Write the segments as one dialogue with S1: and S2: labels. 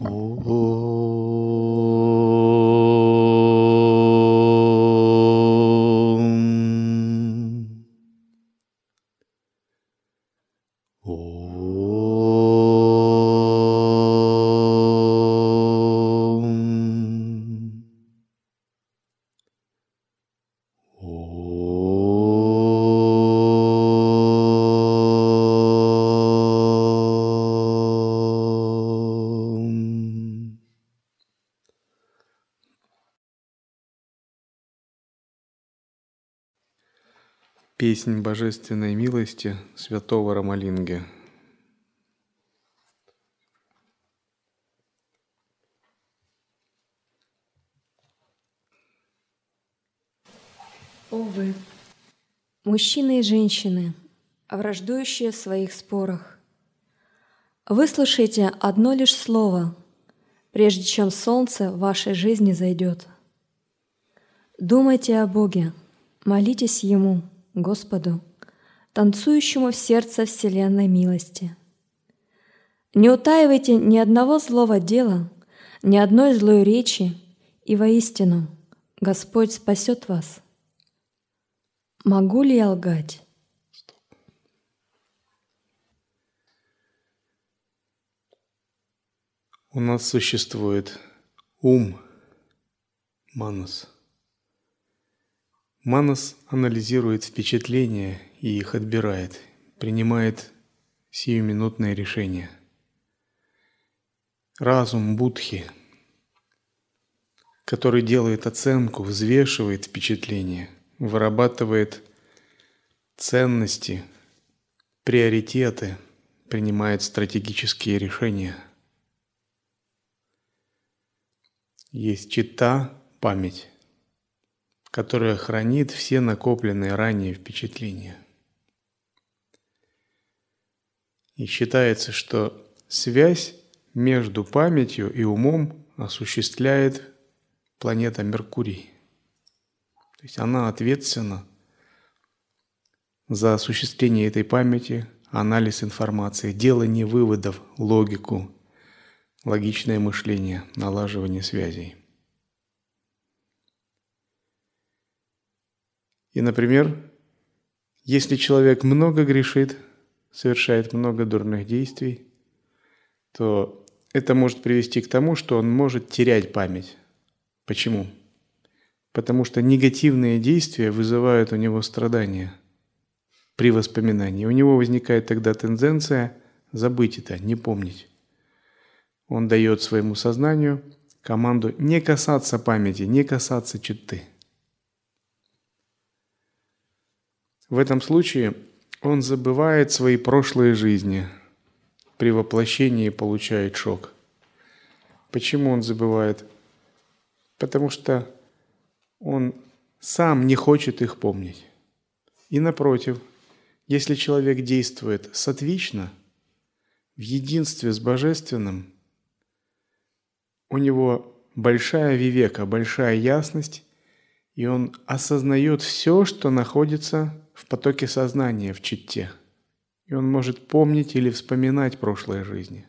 S1: Oh. Песнь божественной милости святого Рамалинги.
S2: О мужчины и женщины, враждующие в своих спорах, выслушайте одно лишь слово, прежде чем солнце в вашей жизни зайдет. Думайте о Боге, молитесь Ему — Господу, танцующему в сердце вселенной милости. Не утаивайте ни одного злого дела, ни одной злой речи, и воистину Господь спасет вас. Могу ли я лгать?
S1: У нас существует ум, манас – Манас анализирует впечатления и их отбирает, принимает сиюминутное решение. Разум Будхи, который делает оценку, взвешивает впечатления, вырабатывает ценности, приоритеты, принимает стратегические решения. Есть чита, память которая хранит все накопленные ранее впечатления. И считается, что связь между памятью и умом осуществляет планета Меркурий. То есть она ответственна за осуществление этой памяти, анализ информации, делание выводов, логику, логичное мышление, налаживание связей. И, например, если человек много грешит, совершает много дурных действий, то это может привести к тому, что он может терять память. Почему? Потому что негативные действия вызывают у него страдания при воспоминании. У него возникает тогда тенденция забыть это, не помнить. Он дает своему сознанию команду не касаться памяти, не касаться читы – В этом случае он забывает свои прошлые жизни. При воплощении получает шок. Почему он забывает? Потому что он сам не хочет их помнить. И напротив, если человек действует сатвично, в единстве с Божественным, у него большая вивека, большая ясность, и он осознает все, что находится в потоке сознания, в читте. И он может помнить или вспоминать прошлые жизни.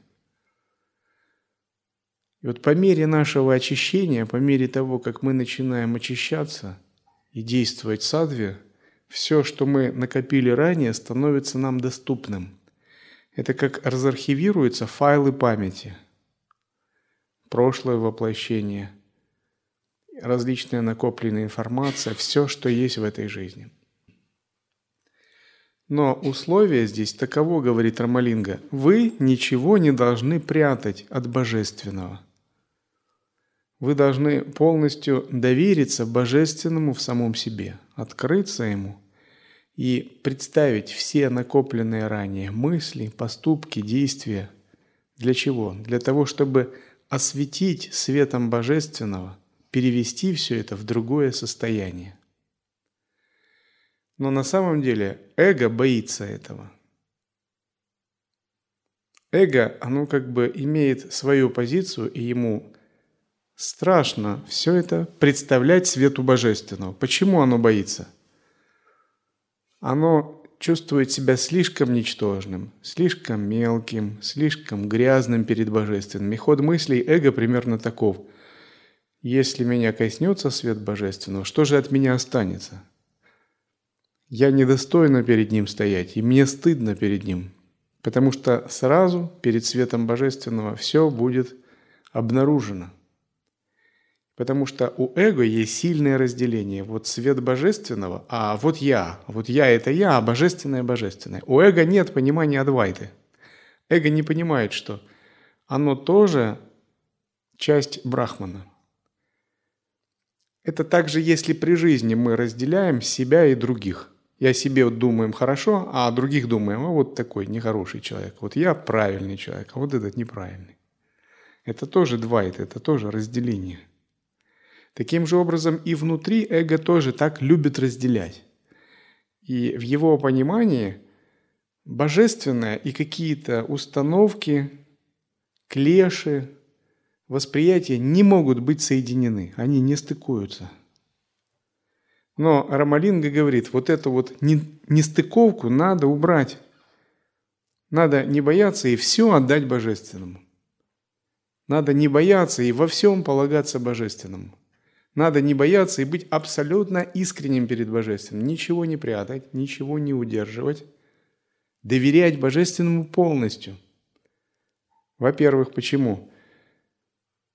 S1: И вот по мере нашего очищения, по мере того, как мы начинаем очищаться и действовать садве, все, что мы накопили ранее, становится нам доступным. Это как разархивируются файлы памяти. Прошлое воплощение, различная накопленная информация, все, что есть в этой жизни – но условие здесь таково, говорит Рамалинга, вы ничего не должны прятать от Божественного. Вы должны полностью довериться Божественному в самом себе, открыться Ему и представить все накопленные ранее мысли, поступки, действия. Для чего? Для того, чтобы осветить светом Божественного, перевести все это в другое состояние. Но на самом деле эго боится этого. Эго, оно как бы имеет свою позицию, и ему страшно все это представлять свету божественного. Почему оно боится? Оно чувствует себя слишком ничтожным, слишком мелким, слишком грязным перед Божественным. И ход мыслей эго примерно таков. Если меня коснется свет Божественного, что же от меня останется? Я недостойна перед Ним стоять, и мне стыдно перед Ним, потому что сразу перед светом Божественного все будет обнаружено. Потому что у эго есть сильное разделение. Вот свет божественного, а вот я. Вот я – это я, а божественное – божественное. У эго нет понимания адвайты. Эго не понимает, что оно тоже часть брахмана. Это также, если при жизни мы разделяем себя и других. И о себе думаем хорошо, а о других думаем, а вот такой нехороший человек. Вот я правильный человек, а вот этот неправильный. Это тоже двайт, это тоже разделение – Таким же образом и внутри эго тоже так любит разделять. И в его понимании божественное и какие-то установки, клеши, восприятия не могут быть соединены, они не стыкуются. Но Рамалинга говорит, вот эту вот нестыковку надо убрать. Надо не бояться и все отдать божественному. Надо не бояться и во всем полагаться божественному. Надо не бояться и быть абсолютно искренним перед Божественным. Ничего не прятать, ничего не удерживать. Доверять Божественному полностью. Во-первых, почему?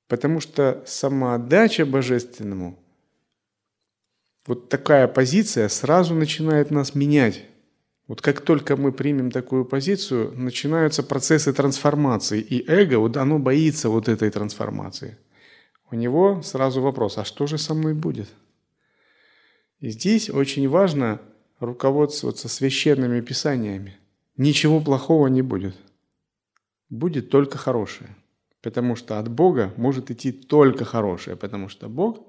S1: Потому что самоотдача Божественному, вот такая позиция сразу начинает нас менять. Вот как только мы примем такую позицию, начинаются процессы трансформации. И эго, вот оно боится вот этой трансформации – у него сразу вопрос, а что же со мной будет? И здесь очень важно руководствоваться священными писаниями. Ничего плохого не будет. Будет только хорошее. Потому что от Бога может идти только хорошее. Потому что Бог,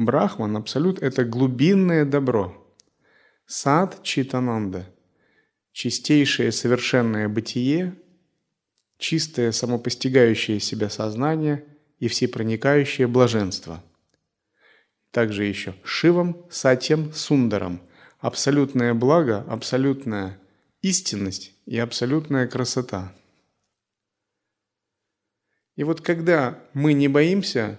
S1: Брахман, Абсолют – это глубинное добро. Сад Читананда – чистейшее совершенное бытие, чистое самопостигающее себя сознание – и всепроникающее блаженство. Также еще Шивом, Сатьем, Сундаром. Абсолютное благо, абсолютная истинность и абсолютная красота. И вот когда мы не боимся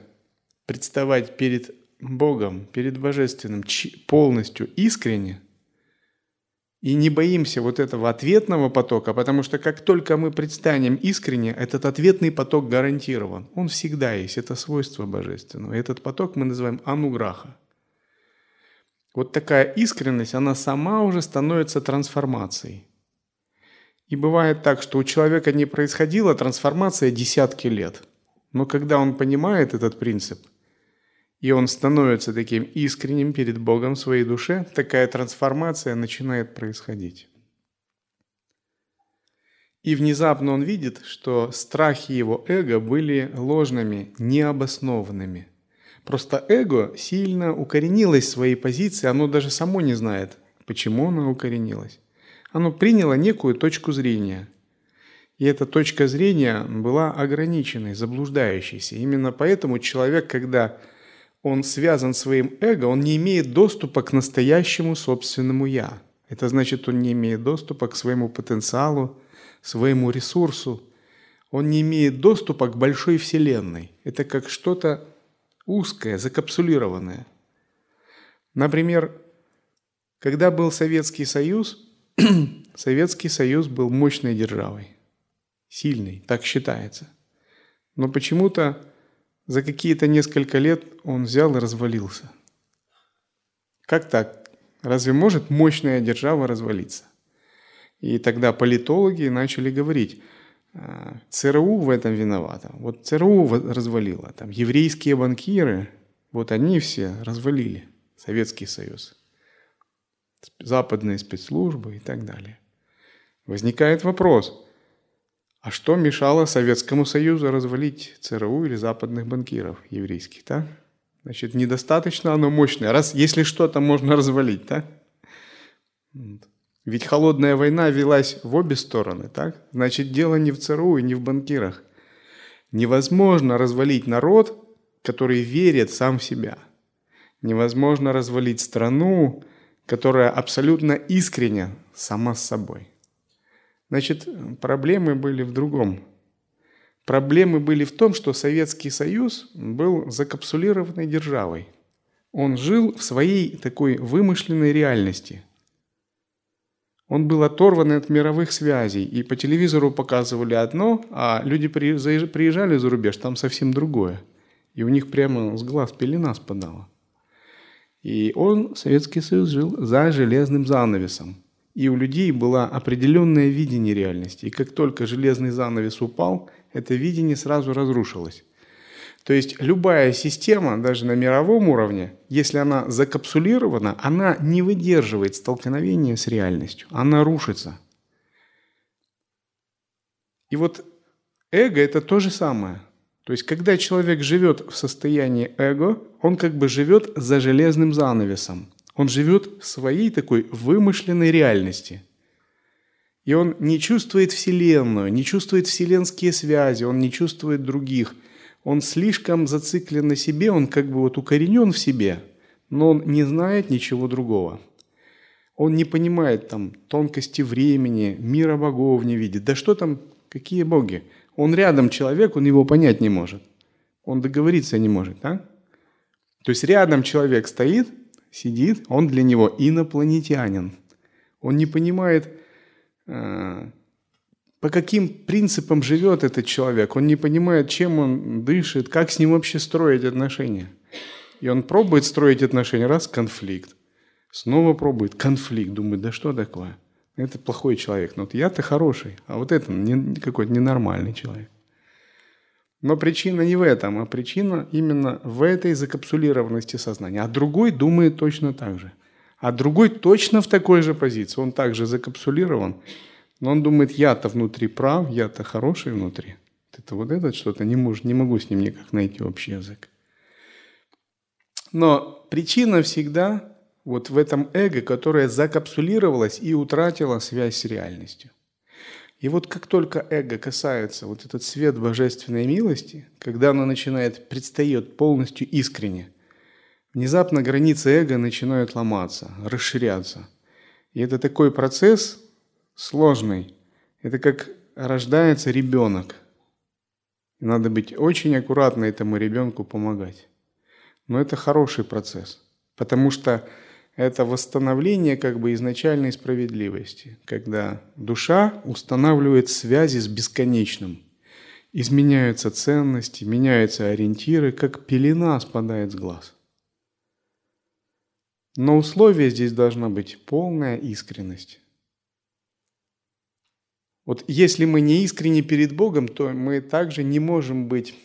S1: представать перед Богом, перед Божественным полностью искренне – и не боимся вот этого ответного потока, потому что как только мы предстанем искренне, этот ответный поток гарантирован. Он всегда есть, это свойство божественного. Этот поток мы называем ануграха. Вот такая искренность, она сама уже становится трансформацией. И бывает так, что у человека не происходила трансформация десятки лет. Но когда он понимает этот принцип, и он становится таким искренним перед Богом в своей душе, такая трансформация начинает происходить. И внезапно он видит, что страхи его эго были ложными, необоснованными. Просто эго сильно укоренилось в своей позиции, оно даже само не знает, почему оно укоренилось. Оно приняло некую точку зрения. И эта точка зрения была ограниченной, заблуждающейся. Именно поэтому человек, когда он связан своим эго, он не имеет доступа к настоящему собственному «я». Это значит, он не имеет доступа к своему потенциалу, своему ресурсу. Он не имеет доступа к большой вселенной. Это как что-то узкое, закапсулированное. Например, когда был Советский Союз, Советский Союз был мощной державой, сильной, так считается. Но почему-то за какие-то несколько лет он взял и развалился. Как так? Разве может мощная держава развалиться? И тогда политологи начали говорить, «А, ЦРУ в этом виновата. Вот ЦРУ развалила. Там еврейские банкиры, вот они все развалили Советский Союз. Западные спецслужбы и так далее. Возникает вопрос, а что мешало Советскому Союзу развалить ЦРУ или западных банкиров еврейских, так? Значит, недостаточно оно мощное. Раз, если что-то можно развалить, так? Ведь холодная война велась в обе стороны, так? Значит, дело не в ЦРУ и не в банкирах. Невозможно развалить народ, который верит сам в себя. Невозможно развалить страну, которая абсолютно искренне сама с собой. Значит, проблемы были в другом. Проблемы были в том, что Советский Союз был закапсулированной державой. Он жил в своей такой вымышленной реальности. Он был оторван от мировых связей, и по телевизору показывали одно, а люди приезжали за рубеж, там совсем другое. И у них прямо с глаз пелена спадала. И он, Советский Союз, жил за железным занавесом. И у людей было определенное видение реальности. И как только железный занавес упал, это видение сразу разрушилось. То есть любая система, даже на мировом уровне, если она закапсулирована, она не выдерживает столкновения с реальностью, она рушится. И вот эго – это то же самое. То есть когда человек живет в состоянии эго, он как бы живет за железным занавесом. Он живет в своей такой вымышленной реальности. И он не чувствует Вселенную, не чувствует вселенские связи, он не чувствует других. Он слишком зациклен на себе, он как бы вот укоренен в себе, но он не знает ничего другого. Он не понимает там тонкости времени, мира богов не видит. Да что там, какие боги? Он рядом человек, он его понять не может. Он договориться не может, да? То есть рядом человек стоит, сидит, он для него инопланетянин. Он не понимает, э, по каким принципам живет этот человек. Он не понимает, чем он дышит, как с ним вообще строить отношения. И он пробует строить отношения, раз конфликт. Снова пробует конфликт, думает, да что такое? Это плохой человек. Но вот я-то хороший, а вот это какой-то ненормальный человек. Но причина не в этом, а причина именно в этой закапсулированности сознания. А другой думает точно так же. А другой точно в такой же позиции. Он также закапсулирован, но он думает, я-то внутри прав, я-то хороший внутри. Это вот этот что-то, не, может, не могу с ним никак найти общий язык. Но причина всегда вот в этом эго, которое закапсулировалось и утратило связь с реальностью. И вот как только эго касается вот этот свет божественной милости, когда оно начинает, предстает полностью искренне, внезапно границы эго начинают ломаться, расширяться. И это такой процесс сложный. Это как рождается ребенок. Надо быть очень аккуратно этому ребенку помогать. Но это хороший процесс, потому что это восстановление как бы изначальной справедливости, когда душа устанавливает связи с бесконечным. Изменяются ценности, меняются ориентиры, как пелена спадает с глаз. Но условие здесь должна быть полная искренность. Вот если мы не искренне перед Богом, то мы также не можем быть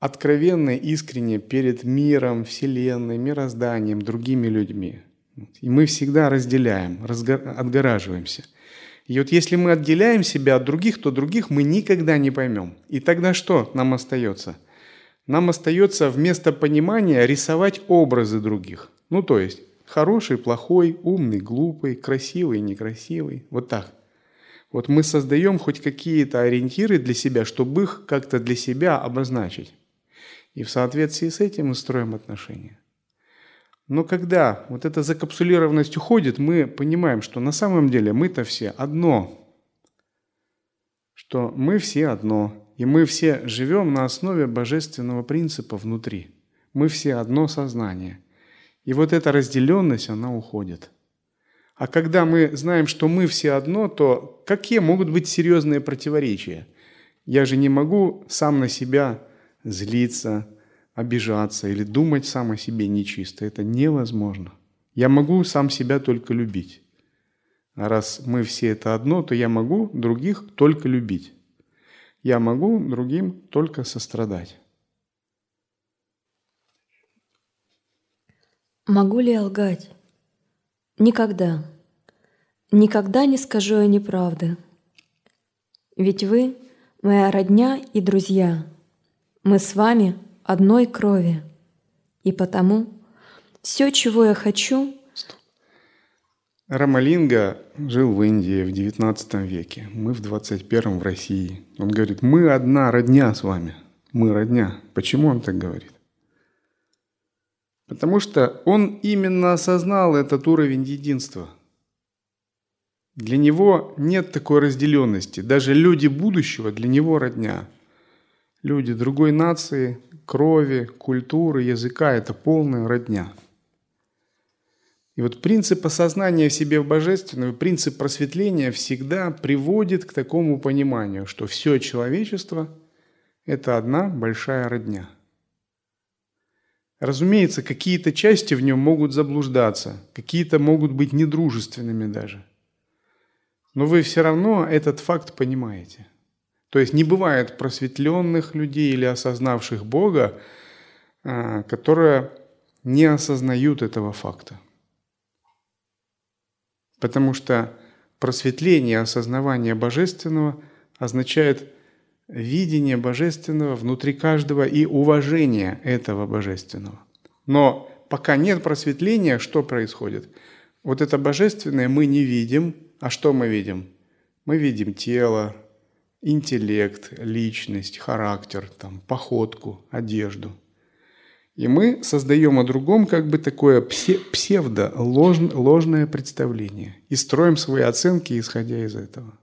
S1: откровенно, искренне перед миром, Вселенной, мирозданием, другими людьми. И мы всегда разделяем, отгораживаемся. И вот если мы отделяем себя от других, то других мы никогда не поймем. И тогда что нам остается? Нам остается вместо понимания рисовать образы других. Ну то есть хороший, плохой, умный, глупый, красивый, некрасивый. Вот так. Вот мы создаем хоть какие-то ориентиры для себя, чтобы их как-то для себя обозначить. И в соответствии с этим мы строим отношения. Но когда вот эта закапсулированность уходит, мы понимаем, что на самом деле мы-то все одно. Что мы все одно. И мы все живем на основе божественного принципа внутри. Мы все одно сознание. И вот эта разделенность, она уходит. А когда мы знаем, что мы все одно, то какие могут быть серьезные противоречия? Я же не могу сам на себя злиться, обижаться или думать сам о себе нечисто. Это невозможно. Я могу сам себя только любить. А раз мы все это одно, то я могу других только любить. Я могу другим только сострадать.
S2: Могу ли я лгать? Никогда. Никогда не скажу я неправды. Ведь вы — моя родня и друзья — мы с вами одной крови. И потому все, чего я хочу...
S1: Рамалинга жил в Индии в XIX веке. Мы в 21 в России. Он говорит, мы одна родня с вами. Мы родня. Почему он так говорит? Потому что он именно осознал этот уровень единства. Для него нет такой разделенности. Даже люди будущего для него родня. Люди другой нации, крови, культуры, языка – это полная родня. И вот принцип осознания в себе в божественном, принцип просветления всегда приводит к такому пониманию, что все человечество – это одна большая родня. Разумеется, какие-то части в нем могут заблуждаться, какие-то могут быть недружественными даже. Но вы все равно этот факт понимаете. То есть не бывает просветленных людей или осознавших Бога, а, которые не осознают этого факта. Потому что просветление, осознавание божественного означает видение божественного внутри каждого и уважение этого божественного. Но пока нет просветления, что происходит? Вот это божественное мы не видим, а что мы видим? Мы видим тело, интеллект, личность, характер, там, походку, одежду – и мы создаем о другом как бы такое псевдо, ложное представление. И строим свои оценки, исходя из этого.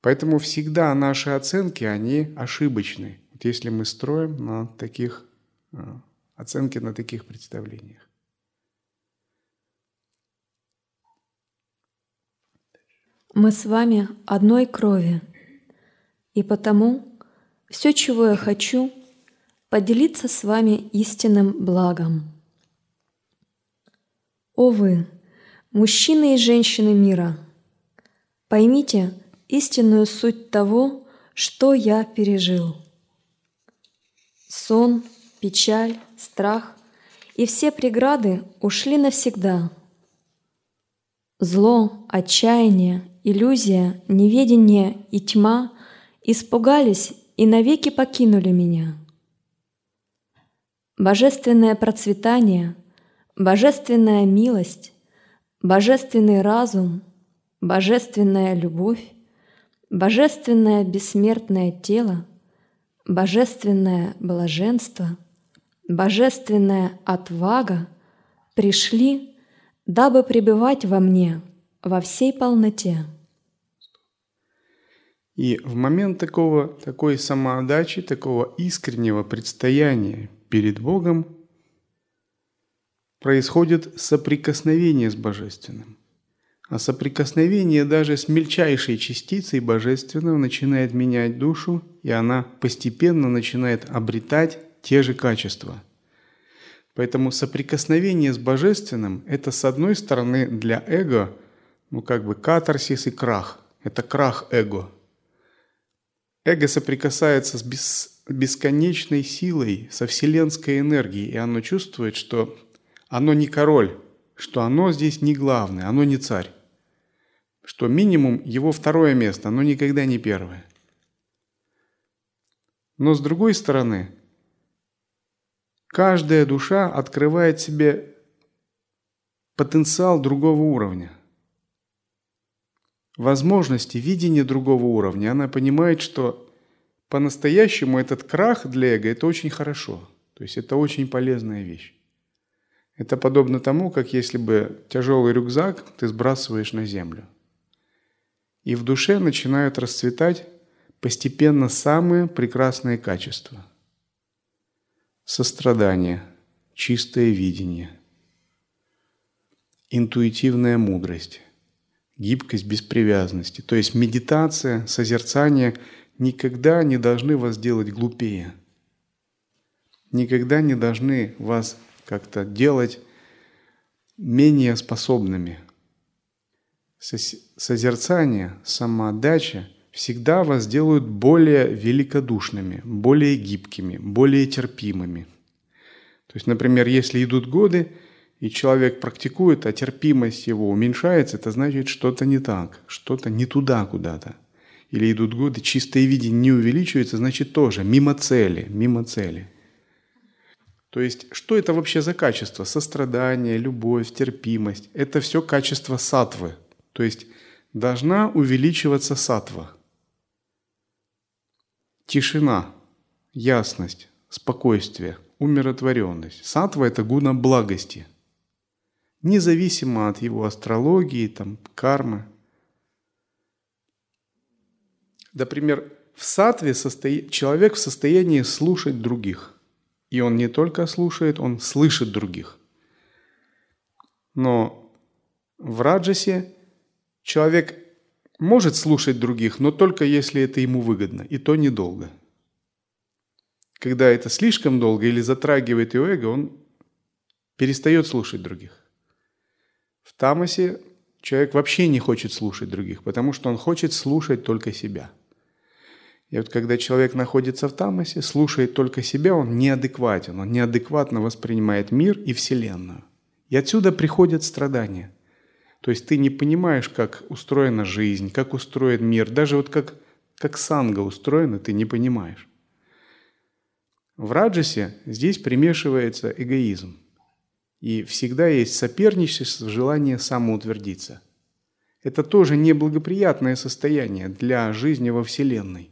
S1: Поэтому всегда наши оценки, они ошибочны. Вот если мы строим на таких а, оценки на таких представлениях.
S2: Мы с вами одной крови, и потому все, чего я хочу – поделиться с вами истинным благом. О вы, мужчины и женщины мира, поймите истинную суть того, что я пережил. Сон, печаль, страх и все преграды ушли навсегда. Зло, отчаяние, иллюзия, неведение и тьма испугались и навеки покинули меня – божественное процветание, божественная милость, божественный разум, божественная любовь, божественное бессмертное тело, божественное блаженство, божественная отвага пришли, дабы пребывать во мне во всей полноте.
S1: И в момент такого, такой самоотдачи, такого искреннего предстояния перед Богом происходит соприкосновение с Божественным. А соприкосновение даже с мельчайшей частицей Божественного начинает менять душу, и она постепенно начинает обретать те же качества. Поэтому соприкосновение с Божественным – это, с одной стороны, для эго, ну как бы катарсис и крах. Это крах эго. Эго соприкасается с бес бесконечной силой, со вселенской энергией, и оно чувствует, что оно не король, что оно здесь не главное, оно не царь, что минимум его второе место, оно никогда не первое. Но с другой стороны, каждая душа открывает себе потенциал другого уровня. Возможности, видение другого уровня. Она понимает, что по-настоящему этот крах для эго – это очень хорошо. То есть это очень полезная вещь. Это подобно тому, как если бы тяжелый рюкзак ты сбрасываешь на землю. И в душе начинают расцветать постепенно самые прекрасные качества. Сострадание, чистое видение, интуитивная мудрость, гибкость без привязанности. То есть медитация, созерцание – никогда не должны вас делать глупее. Никогда не должны вас как-то делать менее способными. Созерцание, самоотдача всегда вас делают более великодушными, более гибкими, более терпимыми. То есть, например, если идут годы, и человек практикует, а терпимость его уменьшается, это значит что-то не так, что-то не туда куда-то или идут годы, чистое видение не увеличивается, значит тоже мимо цели, мимо цели. То есть, что это вообще за качество? Сострадание, любовь, терпимость. Это все качество сатвы. То есть, должна увеличиваться сатва. Тишина, ясность, спокойствие, умиротворенность. Сатва – это гуна благости. Независимо от его астрологии, там, кармы. Например, в сатве состои... человек в состоянии слушать других. И он не только слушает, он слышит других. Но в раджасе человек может слушать других, но только если это ему выгодно, и то недолго. Когда это слишком долго или затрагивает его эго, он перестает слушать других. В тамасе человек вообще не хочет слушать других, потому что он хочет слушать только себя. И вот когда человек находится в тамасе, слушает только себя, он неадекватен, он неадекватно воспринимает мир и Вселенную. И отсюда приходят страдания. То есть ты не понимаешь, как устроена жизнь, как устроен мир, даже вот как, как санга устроена, ты не понимаешь. В раджасе здесь примешивается эгоизм. И всегда есть соперничество, желание самоутвердиться. Это тоже неблагоприятное состояние для жизни во Вселенной.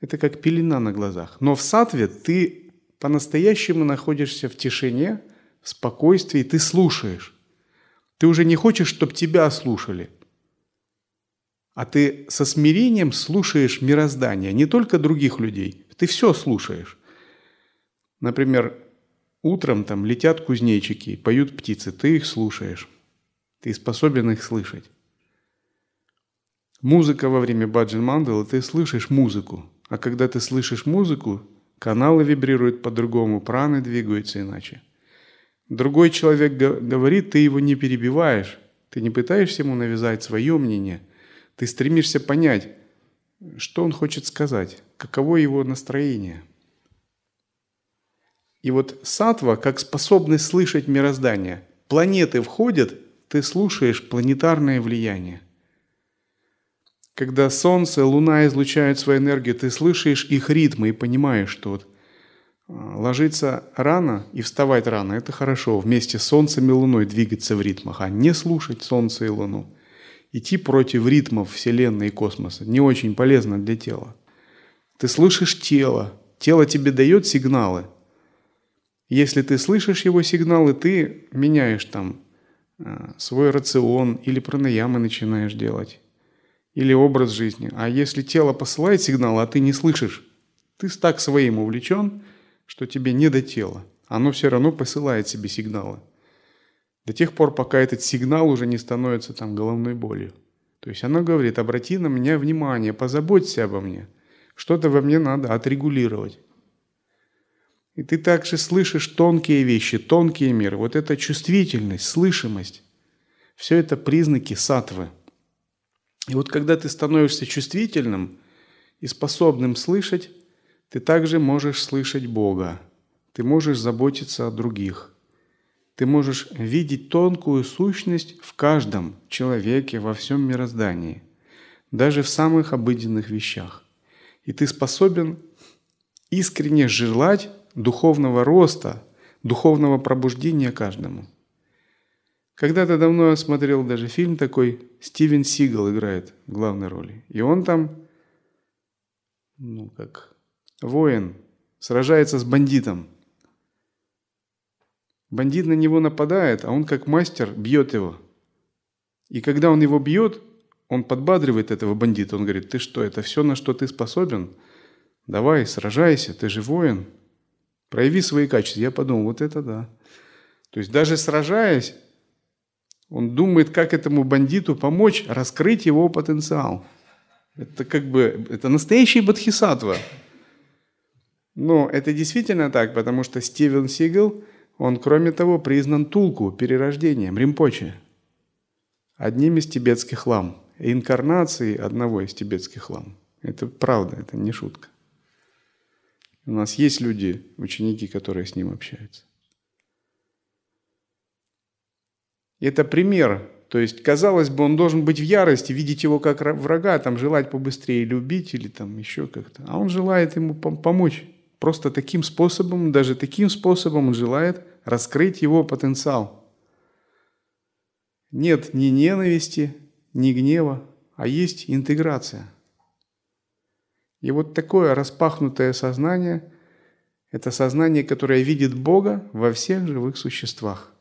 S1: Это как пелена на глазах. Но в сатве ты по-настоящему находишься в тишине, в спокойствии, ты слушаешь. Ты уже не хочешь, чтобы тебя слушали. А ты со смирением слушаешь мироздание, не только других людей. Ты все слушаешь. Например, утром там летят кузнечики, поют птицы, ты их слушаешь. Ты способен их слышать. Музыка во время баджан мандалы, ты слышишь музыку. А когда ты слышишь музыку, каналы вибрируют по-другому, праны двигаются иначе. Другой человек говорит, ты его не перебиваешь, ты не пытаешься ему навязать свое мнение, ты стремишься понять, что он хочет сказать, каково его настроение. И вот сатва, как способность слышать мироздание, планеты входят, ты слушаешь планетарное влияние – когда Солнце, Луна излучают свою энергию, ты слышишь их ритмы и понимаешь, что вот а, ложиться рано и вставать рано – это хорошо. Вместе с Солнцем и Луной двигаться в ритмах, а не слушать Солнце и Луну. Идти против ритмов Вселенной и космоса не очень полезно для тела. Ты слышишь тело, тело тебе дает сигналы. Если ты слышишь его сигналы, ты меняешь там а, свой рацион или пранаямы начинаешь делать или образ жизни. А если тело посылает сигнал, а ты не слышишь, ты так своим увлечен, что тебе не до тела. Оно все равно посылает себе сигналы. До тех пор, пока этот сигнал уже не становится там головной болью. То есть оно говорит, обрати на меня внимание, позаботься обо мне. Что-то во мне надо отрегулировать. И ты также слышишь тонкие вещи, тонкие миры. Вот эта чувствительность, слышимость. Все это признаки сатвы – и вот когда ты становишься чувствительным и способным слышать, ты также можешь слышать Бога. Ты можешь заботиться о других. Ты можешь видеть тонкую сущность в каждом человеке, во всем мироздании, даже в самых обыденных вещах. И ты способен искренне желать духовного роста, духовного пробуждения каждому. Когда-то давно я смотрел даже фильм такой, Стивен Сигал играет в главной роли. И он там, ну как, воин, сражается с бандитом. Бандит на него нападает, а он как мастер бьет его. И когда он его бьет, он подбадривает этого бандита. Он говорит, ты что, это все, на что ты способен? Давай, сражайся, ты же воин. Прояви свои качества. Я подумал, вот это да. То есть даже сражаясь, он думает, как этому бандиту помочь раскрыть его потенциал. Это как бы, это настоящий бодхисаттва. Но это действительно так, потому что Стивен Сигел, он, кроме того, признан Тулку, перерождением, Римпоче. Одним из тибетских лам. Инкарнацией одного из тибетских лам. Это правда, это не шутка. У нас есть люди, ученики, которые с ним общаются. Это пример. То есть, казалось бы, он должен быть в ярости, видеть его как врага, там, желать побыстрее любить или там еще как-то. А он желает ему помочь. Просто таким способом, даже таким способом он желает раскрыть его потенциал. Нет ни ненависти, ни гнева, а есть интеграция. И вот такое распахнутое сознание – это сознание, которое видит Бога во всех живых существах.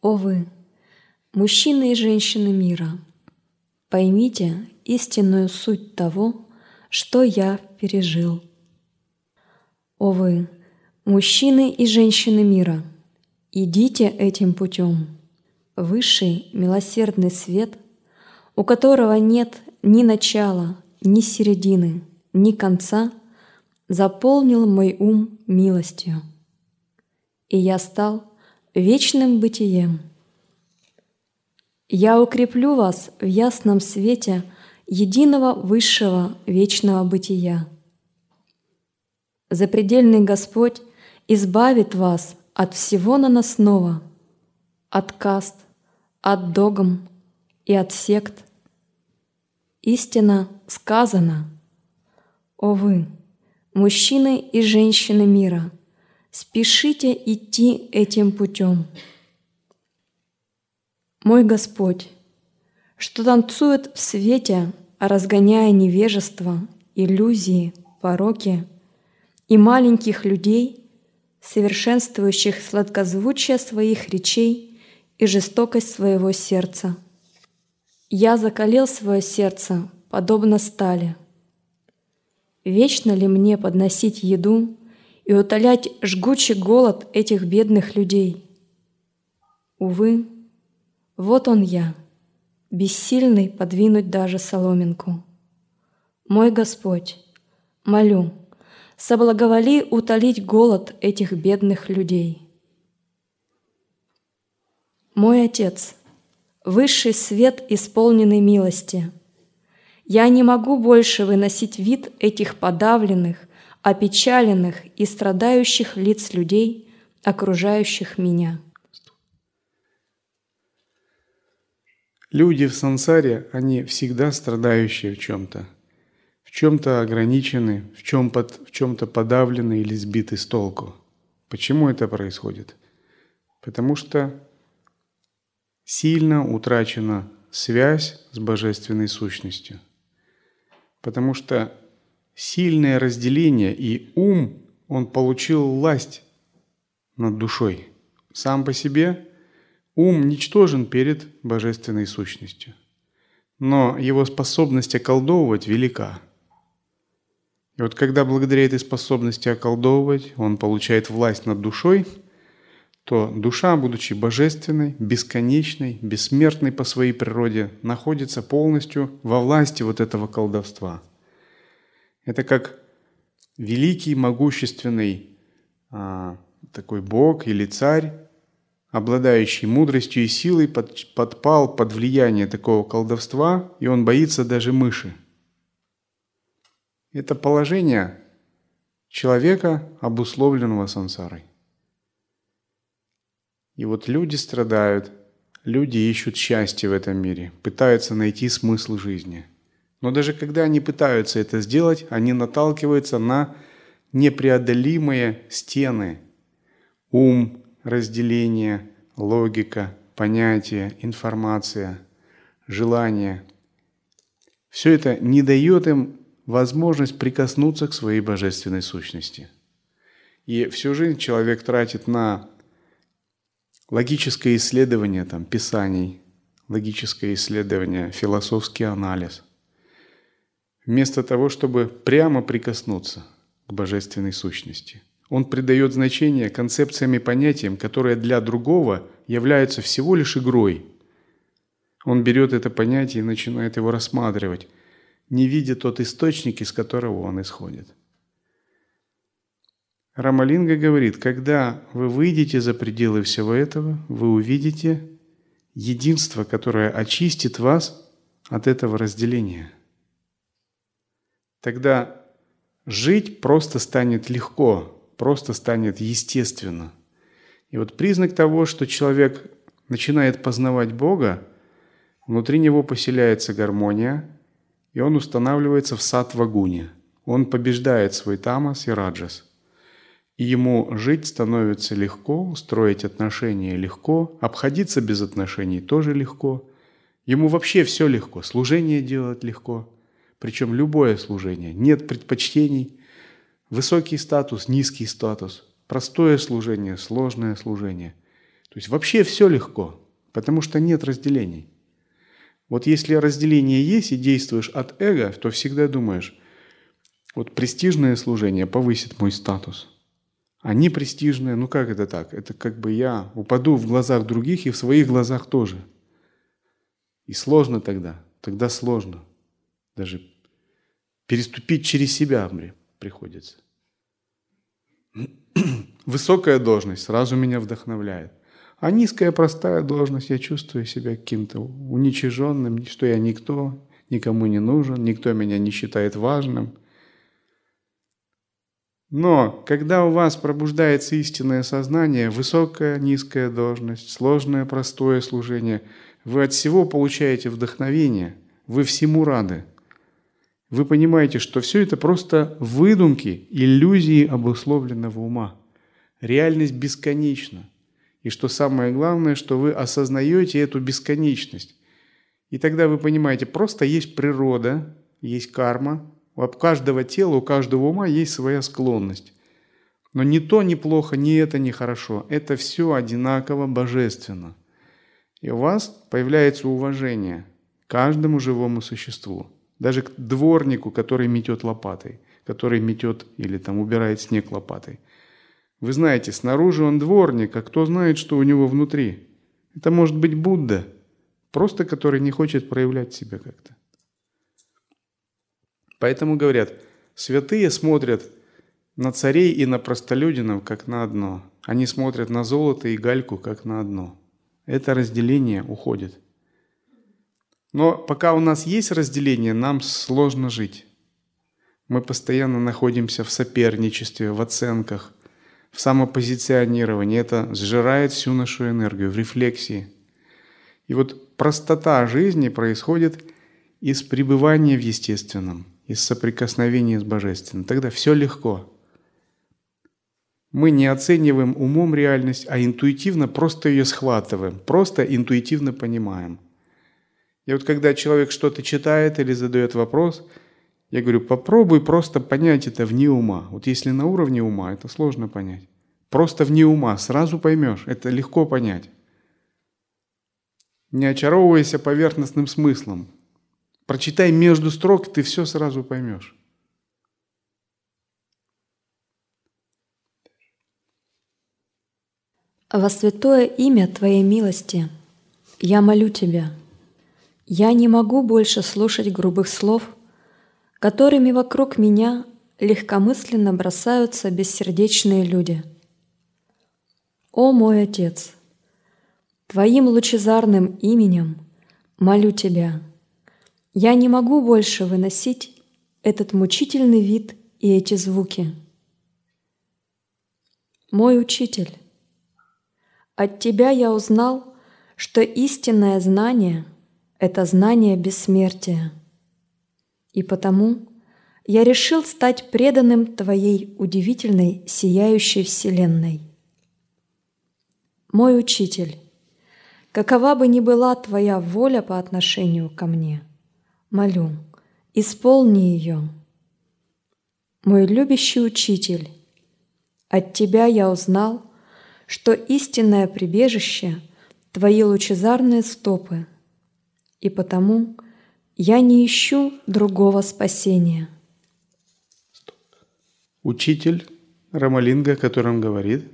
S2: О вы, мужчины и женщины мира, поймите истинную суть того, что я пережил. О вы, мужчины и женщины мира, идите этим путем. Высший милосердный свет, у которого нет ни начала, ни середины, ни конца, заполнил мой ум милостью. И я стал вечным бытием. Я укреплю вас в ясном свете единого высшего вечного бытия. Запредельный Господь избавит вас от всего наносного, от каст, от догм и от сект. Истина сказана, о вы, мужчины и женщины мира, спешите идти этим путем. Мой Господь, что танцует в свете, разгоняя невежество, иллюзии, пороки и маленьких людей, совершенствующих сладкозвучие своих речей и жестокость своего сердца. Я закалил свое сердце, подобно стали. Вечно ли мне подносить еду и утолять жгучий голод этих бедных людей? Увы, вот он я, бессильный подвинуть даже соломинку. Мой Господь, молю, соблаговоли утолить голод этих бедных людей. Мой Отец, высший свет, исполненный милости, я не могу больше выносить вид этих подавленных, опечаленных и страдающих лиц людей, окружающих меня.
S1: Люди в сансаре, они всегда страдающие в чем-то. В чем-то ограничены, в, чем под, в чем-то подавлены или сбиты с толку. Почему это происходит? Потому что сильно утрачена связь с божественной сущностью. Потому что сильное разделение и ум, он получил власть над душой. Сам по себе Ум ничтожен перед божественной сущностью, но его способность околдовывать велика. И вот когда благодаря этой способности околдовывать он получает власть над душой, то душа, будучи божественной, бесконечной, бессмертной по своей природе, находится полностью во власти вот этого колдовства. Это как великий, могущественный а, такой бог или царь, обладающий мудростью и силой, под, подпал под влияние такого колдовства, и он боится даже мыши. Это положение человека, обусловленного сансарой. И вот люди страдают, люди ищут счастье в этом мире, пытаются найти смысл жизни. Но даже когда они пытаются это сделать, они наталкиваются на непреодолимые стены. Ум, разделение, логика, понятие, информация, желание. Все это не дает им возможность прикоснуться к своей божественной сущности. И всю жизнь человек тратит на логическое исследование там, писаний, логическое исследование, философский анализ, вместо того, чтобы прямо прикоснуться к божественной сущности – он придает значение концепциям и понятиям, которые для другого являются всего лишь игрой. Он берет это понятие и начинает его рассматривать, не видя тот источник, из которого он исходит. Рамалинга говорит, когда вы выйдете за пределы всего этого, вы увидите единство, которое очистит вас от этого разделения. Тогда жить просто станет легко, просто станет естественно. И вот признак того, что человек начинает познавать Бога, внутри него поселяется гармония, и он устанавливается в сад вагуне. Он побеждает свой тамас и раджас. Ему жить становится легко, строить отношения легко, обходиться без отношений тоже легко. Ему вообще все легко, служение делать легко. Причем любое служение. Нет предпочтений, Высокий статус, низкий статус, простое служение, сложное служение. То есть вообще все легко, потому что нет разделений. Вот если разделение есть и действуешь от эго, то всегда думаешь, вот престижное служение повысит мой статус. Они престижные, ну как это так? Это как бы я упаду в глазах других и в своих глазах тоже. И сложно тогда, тогда сложно. Даже переступить через себя приходится. Высокая должность сразу меня вдохновляет. А низкая простая должность, я чувствую себя каким-то уничиженным, что я никто, никому не нужен, никто меня не считает важным. Но когда у вас пробуждается истинное сознание, высокая, низкая должность, сложное, простое служение, вы от всего получаете вдохновение, вы всему рады. Вы понимаете, что все это просто выдумки, иллюзии обусловленного ума. Реальность бесконечна. И что самое главное, что вы осознаете эту бесконечность. И тогда вы понимаете, просто есть природа, есть карма, у каждого тела, у каждого ума есть своя склонность. Но ни то не плохо, ни это не хорошо. Это все одинаково божественно. И у вас появляется уважение к каждому живому существу. Даже к дворнику, который метет лопатой, который метет или там убирает снег лопатой – вы знаете, снаружи он дворник, а кто знает, что у него внутри? Это может быть Будда, просто который не хочет проявлять себя как-то. Поэтому говорят, святые смотрят на царей и на простолюдинов как на одно. Они смотрят на золото и гальку как на одно. Это разделение уходит. Но пока у нас есть разделение, нам сложно жить. Мы постоянно находимся в соперничестве, в оценках – в самопозиционировании. Это сжирает всю нашу энергию в рефлексии. И вот простота жизни происходит из пребывания в естественном, из соприкосновения с божественным. Тогда все легко. Мы не оцениваем умом реальность, а интуитивно просто ее схватываем, просто интуитивно понимаем. И вот когда человек что-то читает или задает вопрос – я говорю, попробуй просто понять это вне ума. Вот если на уровне ума, это сложно понять. Просто вне ума, сразу поймешь, это легко понять. Не очаровывайся поверхностным смыслом. Прочитай между строк, ты все сразу поймешь.
S2: Во святое имя Твоей милости я молю Тебя. Я не могу больше слушать грубых слов – которыми вокруг меня легкомысленно бросаются бессердечные люди. О мой Отец! Твоим лучезарным именем молю Тебя, я не могу больше выносить этот мучительный вид и эти звуки. Мой Учитель, от Тебя я узнал, что истинное знание — это знание бессмертия — и потому я решил стать преданным Твоей удивительной сияющей Вселенной. Мой Учитель, какова бы ни была Твоя воля по отношению ко мне, молю, исполни ее. Мой любящий Учитель, от Тебя я узнал, что истинное прибежище — Твои лучезарные стопы, и потому — я не ищу другого спасения.
S1: Учитель Рамалинга, о котором говорит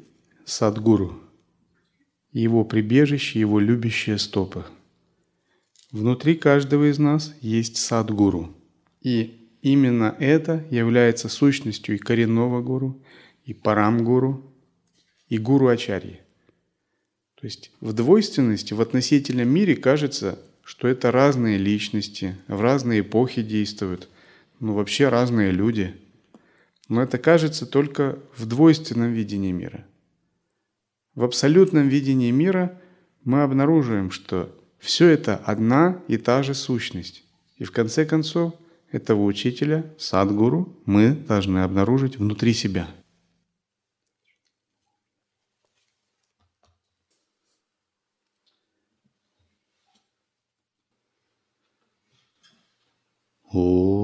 S1: Садгуру, его прибежище, его любящие стопы. Внутри каждого из нас есть Садгуру. И именно это является сущностью и коренного гуру, и парам-гуру, и гуру Ачарьи. То есть в двойственности, в относительном мире кажется, что это разные личности, в разные эпохи действуют, ну вообще разные люди. Но это кажется только в двойственном видении мира. В абсолютном видении мира мы обнаруживаем, что все это одна и та же сущность. И в конце концов этого учителя, садгуру, мы должны обнаружить внутри себя – Oh.